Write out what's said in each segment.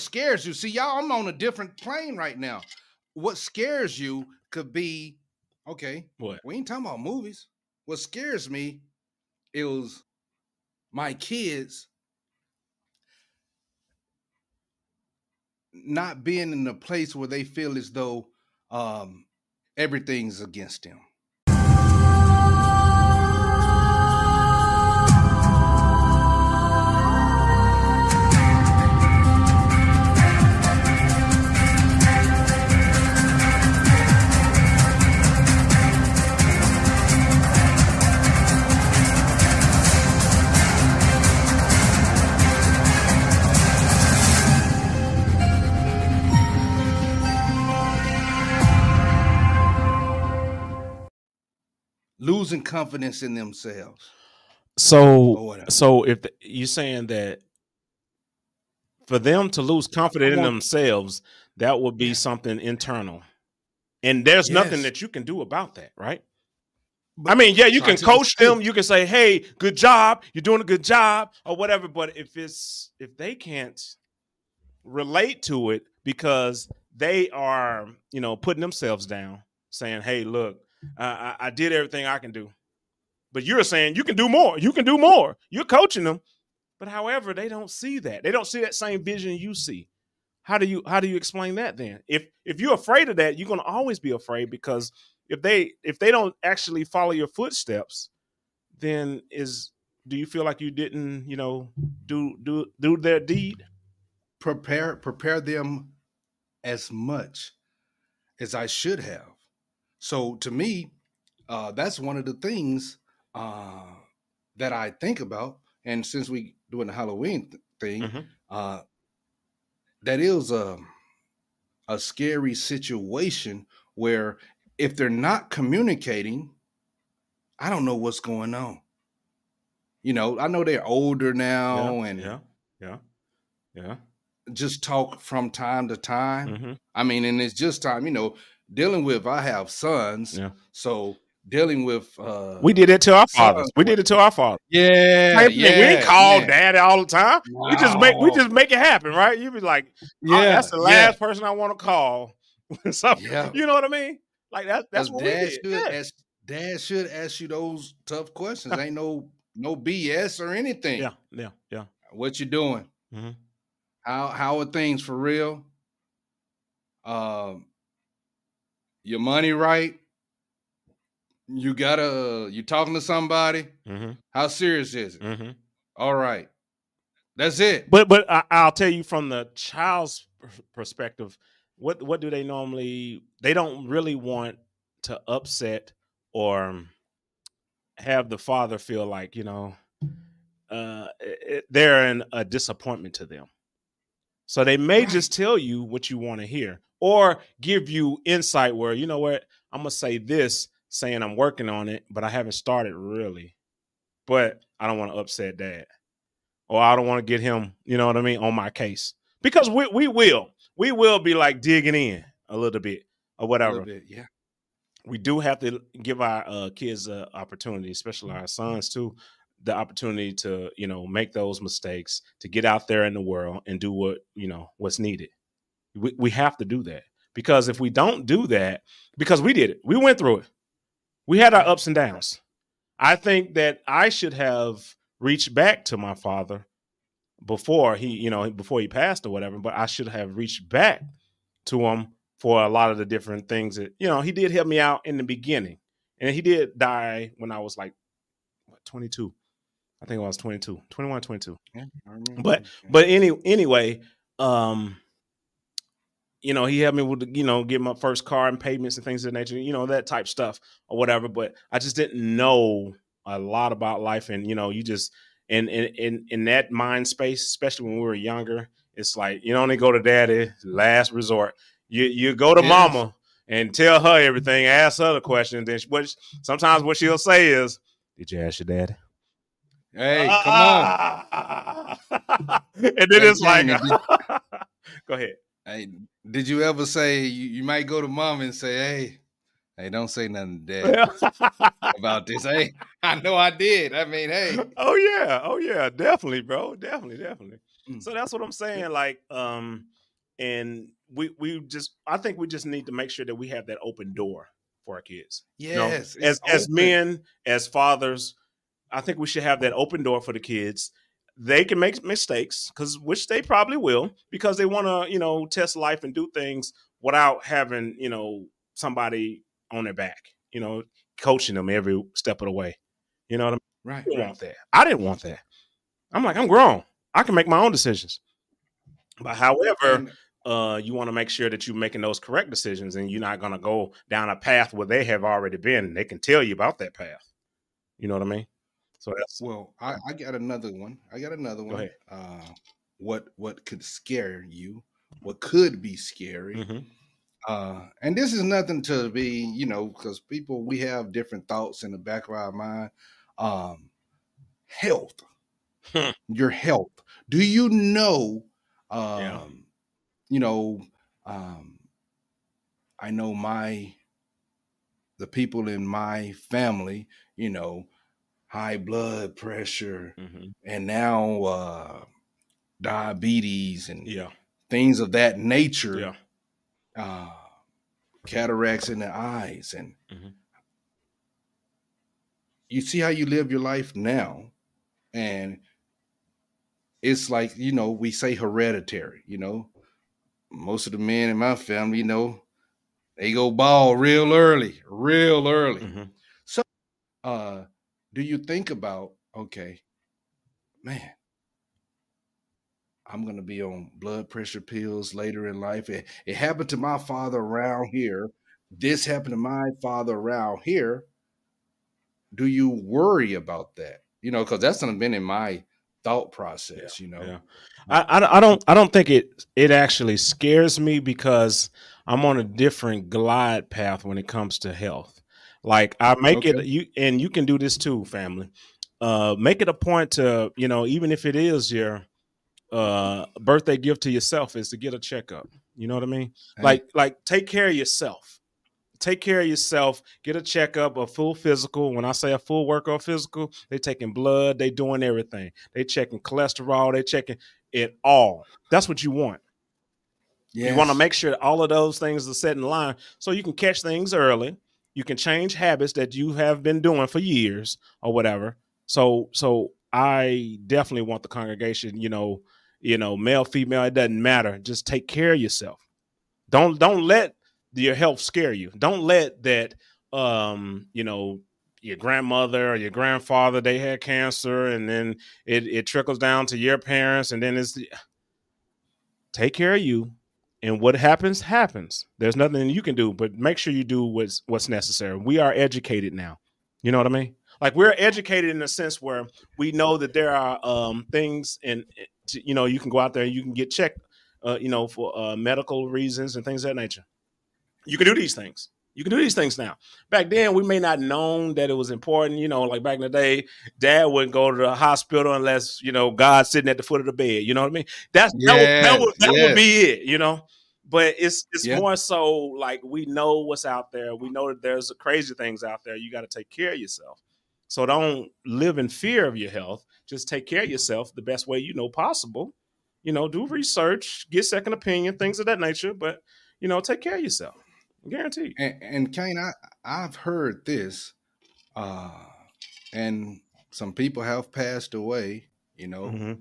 scares you? See, y'all, I'm on a different plane right now. What scares you could be okay. What? We ain't talking about movies. What scares me is my kids not being in a place where they feel as though um, everything's against them. Losing confidence in themselves. So, so if the, you're saying that for them to lose confidence in themselves, that would be something internal, and there's yes. nothing that you can do about that, right? But I mean, yeah, you can coach them. You can say, "Hey, good job. You're doing a good job," or whatever. But if it's if they can't relate to it because they are, you know, putting themselves down, saying, "Hey, look, I, I did everything I can do. But you're saying you can do more. You can do more. You're coaching them. But however, they don't see that. They don't see that same vision you see. How do you how do you explain that then? If if you're afraid of that, you're gonna always be afraid because if they if they don't actually follow your footsteps, then is do you feel like you didn't, you know, do do do their deed? Prepare prepare them as much as I should have. So to me, uh, that's one of the things uh, that I think about. And since we doing the Halloween th- thing, mm-hmm. uh, that is a a scary situation where if they're not communicating, I don't know what's going on. You know, I know they're older now, yeah, and yeah, yeah, yeah. Just talk from time to time. Mm-hmm. I mean, and it's just time. You know, dealing with I have sons, yeah. so dealing with uh we did it to our fathers. We did it to our father. Yeah, yeah we ain't call yeah. daddy all the time. No. We just make we just make it happen, right? You be like, oh, yeah, that's the last yeah. person I want to call. so, yeah. you know what I mean? Like that. That's what dad should ask. Dad should ask you those tough questions. Ain't no no BS or anything. Yeah, yeah, yeah. What you doing? Mm-hmm. How how are things for real? Um, your money right. You gotta you talking to somebody. Mm-hmm. How serious is it? Mm-hmm. All right, that's it. But but I, will tell you from the child's perspective, what what do they normally? They don't really want to upset or have the father feel like you know uh, it, they're in a disappointment to them. So they may right. just tell you what you want to hear or give you insight where, you know what, I'm to say this saying I'm working on it, but I haven't started really. But I don't want to upset dad. Or I don't want to get him, you know what I mean, on my case. Because we, we will. We will be like digging in a little bit or whatever. Bit, yeah. We do have to give our uh, kids an opportunity, especially our sons too, the opportunity to you know make those mistakes to get out there in the world and do what you know what's needed we, we have to do that. Because if we don't do that because we did it. We went through it. We had our ups and downs. I think that i should have reached back to my father before he you know before he passed or whatever but i should have reached back to him for a lot of the different things that you know he did help me out in the beginning. And he did die when i was like what, 22 I think I was 22, 21, 22. Yeah, but but any anyway, um, you know, he helped me with you know get my first car and payments and things of that nature, you know, that type stuff or whatever. But I just didn't know a lot about life, and you know, you just in in in, in that mind space, especially when we were younger, it's like you only go to daddy last resort. You you go to yes. mama and tell her everything, ask her the questions. Then she, what sometimes what she'll say is, "Did you ask your daddy?" Hey, come on. and then it's like, go ahead. Hey, did you ever say you, you, might go to mom and say, hey, hey, don't say nothing to dad about this? Hey, I know I did. I mean, hey. Oh yeah, oh yeah, definitely, bro. Definitely, definitely. Mm. So that's what I'm saying. Like, um, and we we just I think we just need to make sure that we have that open door for our kids. You know, Yes, as it's as men, as fathers, I think we should have that open door for the kids. They can make mistakes because which they probably will because they want to you know test life and do things without having you know somebody on their back. You know, coaching them every step of the way. You know what I mean? right, I right. want that. I didn't want that. I'm like, I'm grown. I can make my own decisions. But however, uh, you want to make sure that you're making those correct decisions and you're not going to go down a path where they have already been. And they can tell you about that path. You know what I mean? So that's Well, I, I got another one. I got another one. ahead. Uh, what what could scare you? What could be scary? Mhm. Uh, and this is nothing to be, you know, because people we have different thoughts in the back of our mind. Um, health, Hmm. your health. Do you know? Um, Yeah. you know, um, I know my the people in my family. You know, high blood pressure, Mhm. and now uh, diabetes and yeah, things of that nature yeah, uh, cataracts in the eyes, and Mhm. you see how you live your life now, and it's like you know we say hereditary. You know, most of the men in my family, you know, they go bald real early, real early. Mhm. Uh, do you think about okay, man? I'm gonna be on blood pressure pills later in life. It, it happened to my father around here. This happened to my father around here. Do you worry about that? You know, because that's not been in my thought process. you know, yeah. I, I I don't I don't think it it actually scares me because I'm on a different glide path when it comes to health. Like I make it you and you can do this too, family. Uh, make it a point to you know even if it is your uh birthday gift to yourself is to get a checkup. You know what I mean? Hey. Like like take care of yourself. Take care of yourself. Get a checkup, a full physical. When I say a full workout physical, they taking blood, they doing everything. They checking cholesterol, they checking it all. That's what you want. You want to make sure that all of those things are set in line so you can catch things early. You can change habits that you have been doing for years or whatever. So so I definitely want the congregation, you know, you know, male, female, it doesn't matter. Just take care of yourself. Don't don't let your health scare you. Don't let that um, you know, your grandmother or your grandfather they had cancer and then it, it trickles down to your parents and then it's take care of you and what happens happens. There's nothing you can do but make sure you do what's what's necessary. We are educated now. You know what i mean? Like we're educated in a sense where we know that there are um things and you know you can go out there and you can get checked uh, you know for uh, medical reasons and things of that nature. You can do these things you can do these things now. Back then we may not known that it was important you know like back in the day dad wouldn't go to the hospital unless you know god's sitting at the foot of the bed you know what i mean? That's that, would, that, would, that Yes, would be it you know? But it's it's Yeah. more so like we know what's out there. We know that there's crazy things out there. You got to take care of yourself. So don't live in fear of your health. Just take care of yourself the best way you know possible. You know do research get second opinion things of that nature but you know take care of yourself guaranteed And, and Cane, I I've heard this, uh, and some people have passed away. You know, mm-hmm.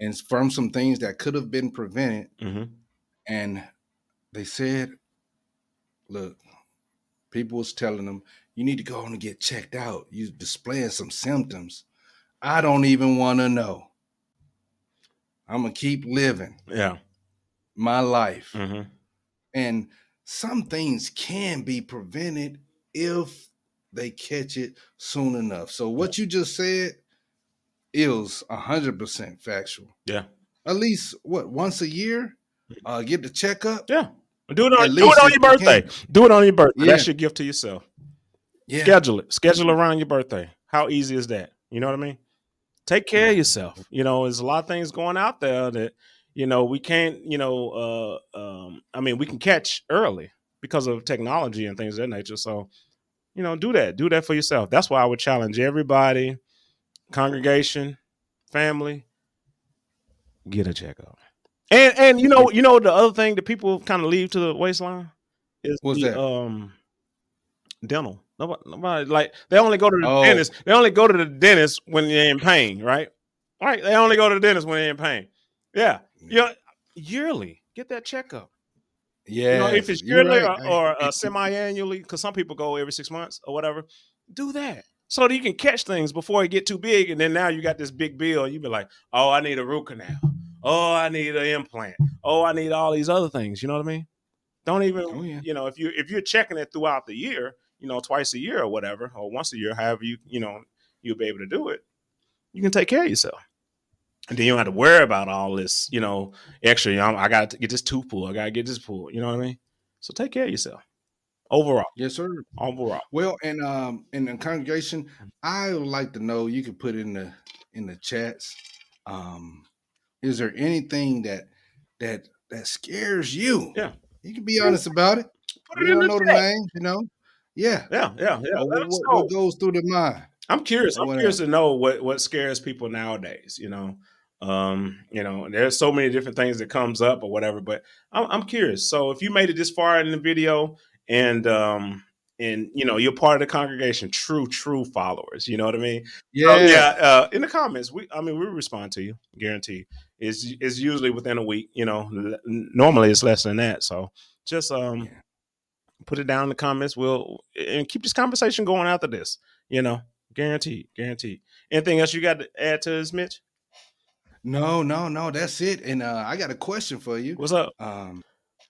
and from some things that could have been prevented. Mm-hmm. And they said, "Look, people was telling them you need to go on and get checked out. You displaying some symptoms. I don't even want to know. I'm gonna keep living yeah my life." mm-hmm. And some things can be prevented if they catch it soon enough. So what you just said is hundred percent factual. yeah. At least what once a year, uh, get the checkup. yeah. Do it on, At do it on your birthday can. do it on your birthday. Yeah. that's your gift to yourself. Yeah, schedule it. Schedule around your birthday. How easy is that? You know what i mean? Take care of yourself. You know there's a lot of things going out there that you know we can't you know uh um i mean we can catch early because of technology and things of that nature so you know do that do that for yourself that's why i would challenge everybody congregation family Get a checkup. And and you know, you know the other thing that people kind of leave to the waistline is What's the, that? um dental. Nobody, nobody like they only go to the Oh. dentist. They only go to the dentist when they're in pain, right? Right. They only go to the dentist when they're in pain. Yeah. You know, yearly. Get that checkup. Yeah. You know, if it's yearly right. or, or uh, semi-annually, because some people go every six months or whatever, do that so that you can catch things before it get too big, and then now you got this big bill. You be like, oh, I need a root canal. Oh, I need an implant. Oh, I need all these other things. You know what I mean? Don't even, Oh, yeah. you know, if you if you're checking it throughout the year, you know, twice a year or whatever, or once a year, however you you know you'll be able to do it. You can take care of yourself. And then you don't have to worry about all this, you know, extra. You know, I got to get this tooth pulled. I got to get this pulled. You know what I mean? So take care of yourself. Overall, Yes, sir. overall. Well, and um, in the congregation, I would like to know. You can put in the in the chats. Um, is there anything that that that scares you? Yeah. you can be honest about it. Put We it in don't the know the name, you know. Yeah. Yeah, yeah, yeah. What- what goes through the mind? I'm curious. I'm curious to know what what scares people nowadays. You know, um, you know, there's so many different things that comes up or whatever. But I'm, I'm curious. So if you made it this far in the video and um and you know you're part of the congregation, true true followers. You know what I mean? Yeah, So, yeah. Uh, in the comments, we I mean we respond to you, guarantee. It's it's usually within a week. You know, normally it's less than that. So just um Yeah. put it down in the comments. We'll and keep this conversation going after this. You know, guaranteed, guaranteed. Anything else you got to add to this, Mitch? No, no, no. That's it. And uh, I got a question for you. What's up? Um,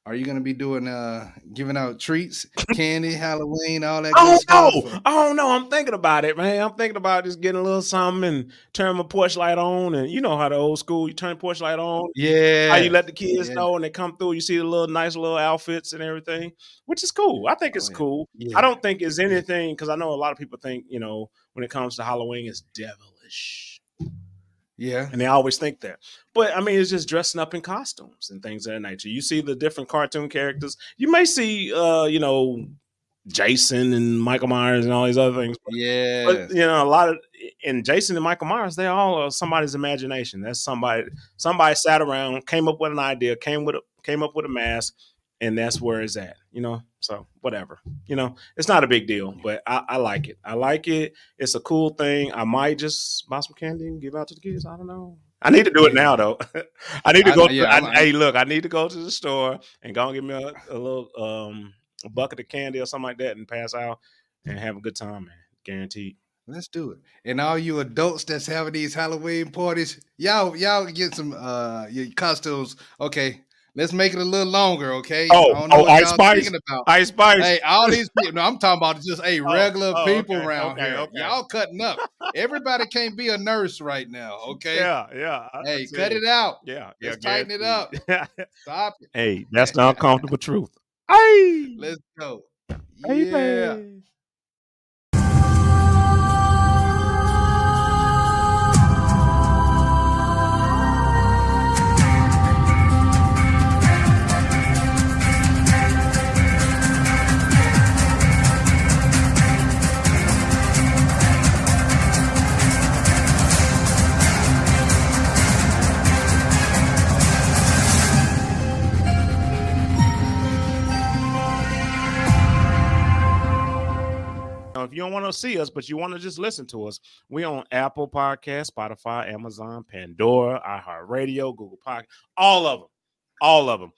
are you gonna be doing uh giving out treats, candy, Halloween, all that I good don't know. I don't know. I'm thinking about it, man. I'm thinking about just getting a little something and turn my porch light on. And you know how the old school, you turn the porch light on, Yeah. how you let the kids yeah. know and they come through. You see the little nice little outfits and everything, which is cool. I think it's Oh, yeah. cool. Yeah. I don't think it's anything because I know a lot of people think, you know, when it comes to Halloween, it's devilish. Yeah. And they always think that. But I mean, it's just dressing up in costumes and things of that nature. You see the different cartoon characters. You may see, uh, you know, Jason and Michael Myers and all these other things. Yeah. But you know, a lot of and Jason and Michael Myers, they all are somebody's imagination. That's somebody somebody sat around, came up with an idea, came with a came up with a mask, and that's where it's at. You know, so whatever. You know, it's not a big deal, but I, I like it. I like it. It's a cool thing. I might just buy some candy and give out to the kids. I don't know. I need to do it now though. I need to I- go. yeah, to, I, hey, look, I need to go to the store and go and give me a, a little um a bucket of candy or something like that and pass out and have a good time, man. Guaranteed. Let's do it. And all you adults that's having these Halloween parties, y'all, y'all get some uh your costumes. Okay, let's make it a little longer. Okay. Oh, I don't know oh, what Ice Spice? Ice Spice. Hey, all these people. No, I'm talking about just hey Oh, regular oh, people okay, around okay, here. okay. Y'all cutting up. Everybody can't be a nurse right now. Okay. Yeah, yeah. I- Hey, cut it out. Yeah, yeah. Let's tighten it guaranteed. Stop it. hey, that's the uncomfortable truth. Hey, Let's go. hey, Yeah. babe. Want to see us, but you want to just listen to us, we on Apple Podcast, Spotify, Amazon, Pandora, iHeartRadio, Google Podcast, all of them, all of them.